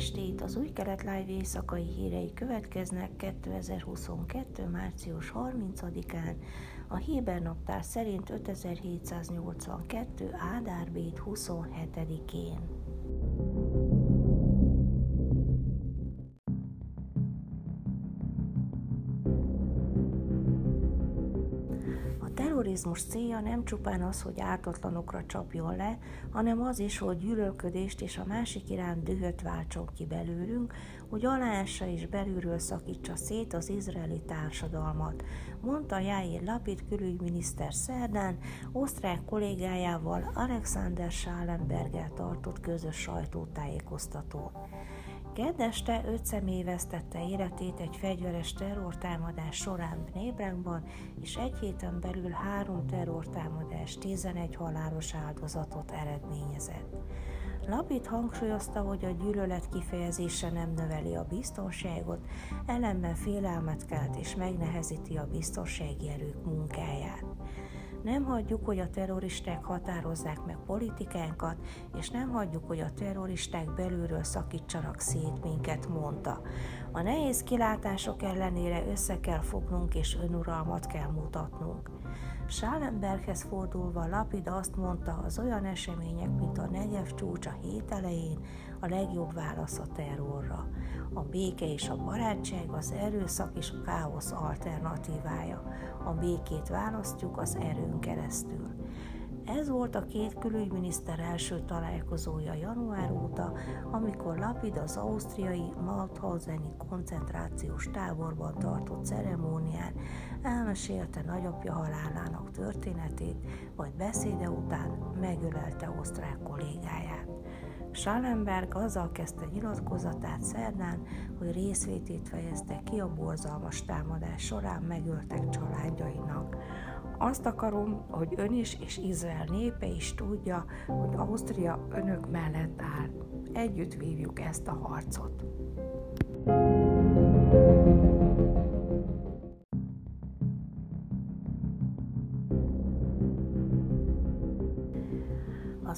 estét, az új kelet live éjszakai hírei következnek 2022. március 30-án, a Héber naptár szerint 5782. Ádárbét 27-én. Terrorizmus célja nem csupán az, hogy ártatlanokra csapjon le, hanem az is, hogy gyűlölködést és a másik iránt dühöt váltson ki belőlünk, hogy aláássa és belülről szakítsa szét az izraeli társadalmat, mondta Jair Lapid külügyminiszter szerdán, osztrák kollégájával Alexander Schallenberger tartott közös sajtótájékoztatón. Kedeste öt személy vesztette életét egy fegyveres terrortámadás során Bnébrangban, és egy héten belül három terrortámadás 11 halálos áldozatot eredményezett. Lapid hangsúlyozta, hogy a gyűlölet kifejezése nem növeli a biztonságot, ellenben félelmet kelt és megnehezíti a biztonsági erők munkáját. Nem hagyjuk, hogy a terroristák határozzák meg politikánkat, és nem hagyjuk, hogy a terroristák belülről szakítsanak szét minket, mondta. A nehéz kilátások ellenére össze kell fognunk és önuralmat kell mutatnunk. Schallenberghez fordulva Lapid azt mondta, az olyan események, mint a Negev csúcs a hét elején, a legjobb válasz a terrorra. A béke és a barátság az erőszak és a káosz alternatívája. A békét választjuk az erőn keresztül. Ez volt a két külügyminiszter első találkozója január óta, amikor Lapid az ausztriai Mauthauseni koncentrációs táborban tartott ceremónián elmesélte nagyapja halálának történetét, majd beszéde után megölelte osztrák kollégáját. Schallenberg azzal kezdte nyilatkozatát szerdán, hogy részvétét fejezte ki a borzalmas támadás során megöltek családjainak. Azt akarom, hogy ön is és Izrael népe is tudja, hogy Ausztria önök mellett áll. Együtt vívjuk ezt a harcot.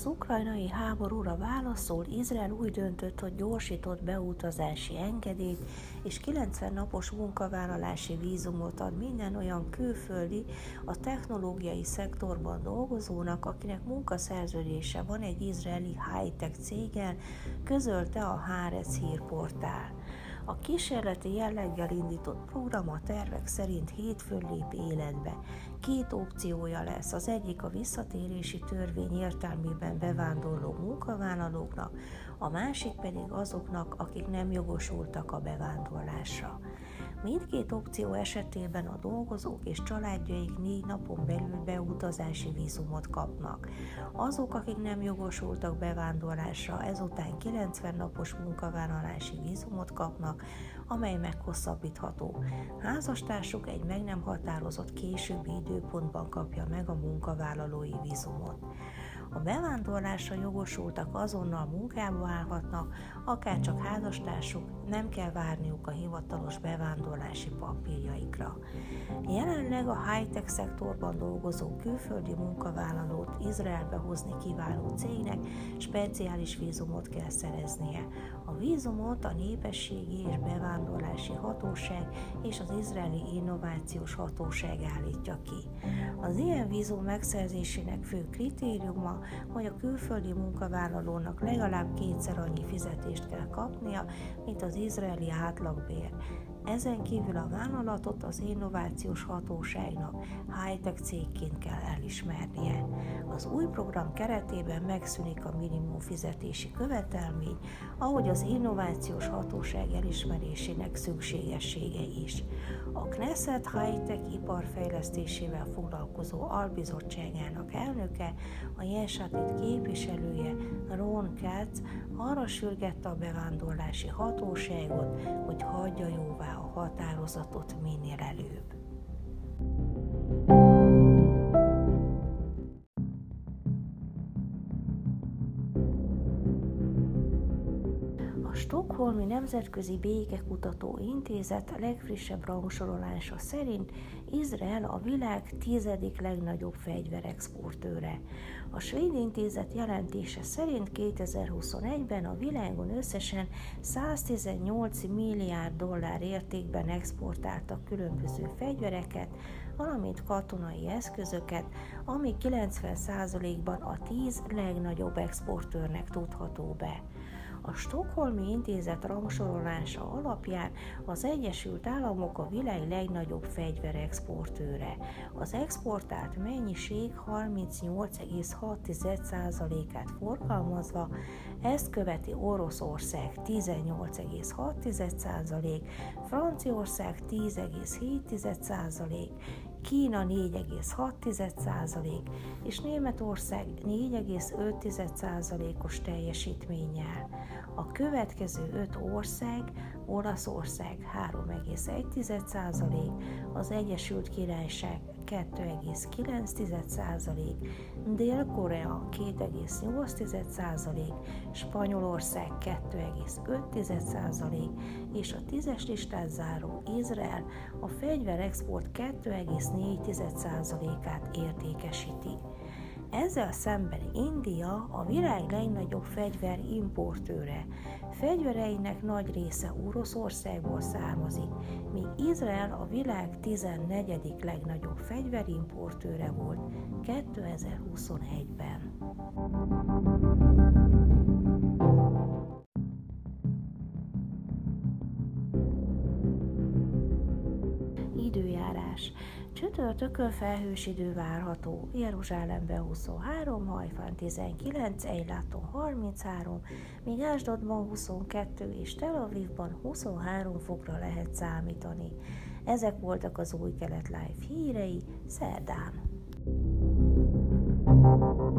Az ukrajnai háborúra válaszol Izrael úgy döntött, hogy gyorsított beutazási engedélyt és 90 napos munkavállalási vízumot ad minden olyan külföldi, a technológiai szektorban dolgozónak, akinek munkaszerződése van egy izraeli high-tech céggel, közölte a Hárez hírportál. A kísérleti jelleggel indított program a tervek szerint hétfőn lép életbe. Két opciója lesz, az egyik a visszatérési törvény értelmében bevándorló munkavállalóknak, a másik pedig azoknak, akik nem jogosultak a bevándorlásra. Mindkét opció esetében a dolgozók és családjaik négy napon belül beutazási vízumot kapnak. Azok, akik nem jogosultak bevándorlásra, ezután 90 napos munkavállalási vízumot kapnak, amely meghosszabbítható. Házastársuk egy meg nem határozott későbbi időpontban kapja meg a munkavállalói vízumot. Bevándorlásra jogosultak azonnal munkába állhatnak, akár csak házastársuk, nem kell várniuk a hivatalos bevándorlási papírjaikra. Jelenleg a high-tech szektorban dolgozó külföldi munkavállalót Izraelbe hozni kiváló cégnek speciális vízumot kell szereznie. A vízumot a Népességi és Bevándorlási Hatóság és az Izraeli Innovációs Hatóság állítja ki. Az ilyen vízum megszerzésének fő kritériuma, hogy a külföldi munkavállalónak legalább kétszer annyi fizetést kell kapnia, mint az izraeli átlagbér. Ezen kívül a vállalatot az innovációs hatóságnak high-tech cégként kell elismernie. Az új program keretében megszűnik a minimum fizetési követelmény, ahogy az innovációs hatóság elismerésének szükségessége is. A Knesset High-Tech iparfejlesztésével foglalkozó albizottságának elnöke, a Jensátit képviselője Ron Katz arra sürgette a bevándorlási hatóságot, hogy hagyja jóvá határozatot minél előbb. Stockholmi Nemzetközi Békekutató Intézet legfrissebb rangsorolása szerint Izrael a világ tizedik legnagyobb fegyverexportőre. A Svéd Intézet jelentése szerint 2021-ben a világon összesen 118 milliárd dollár értékben exportáltak különböző fegyvereket, valamint katonai eszközöket, ami 90%-ban a 10 legnagyobb exportőrnek tudható be. A Stockholmi Intézet rangsorolása alapján az Egyesült Államok a világ legnagyobb fegyverexportőre. Az exportált mennyiség 38,6%-át forgalmazva, ezt követi Oroszország 18,6%, Franciaország 10,7%, Kína 4,6% és Németország 4,5%-os teljesítménnyel. A következő öt ország, Olaszország 3,1%, az Egyesült Királyság 2,9%, Dél-Korea 2,8%, Spanyolország 2,5% és a tízes listát záró Izrael a fegyverexport 2,4%-át értékesíti. Ezzel szemben India a világ legnagyobb fegyver importőre. Fegyvereinek nagy része Oroszországból származik, míg Izrael a világ 14. legnagyobb fegyverimportőre volt 2021-ben. Időjárás Csütörtökön felhős idő várható, Jeruzsálemben 23, Hajfán 19, Eiláton 33, míg Ásdodban 22 és Tel Avivban 23 fokra lehet számítani. Ezek voltak az új kelet live hírei szerdán. thank you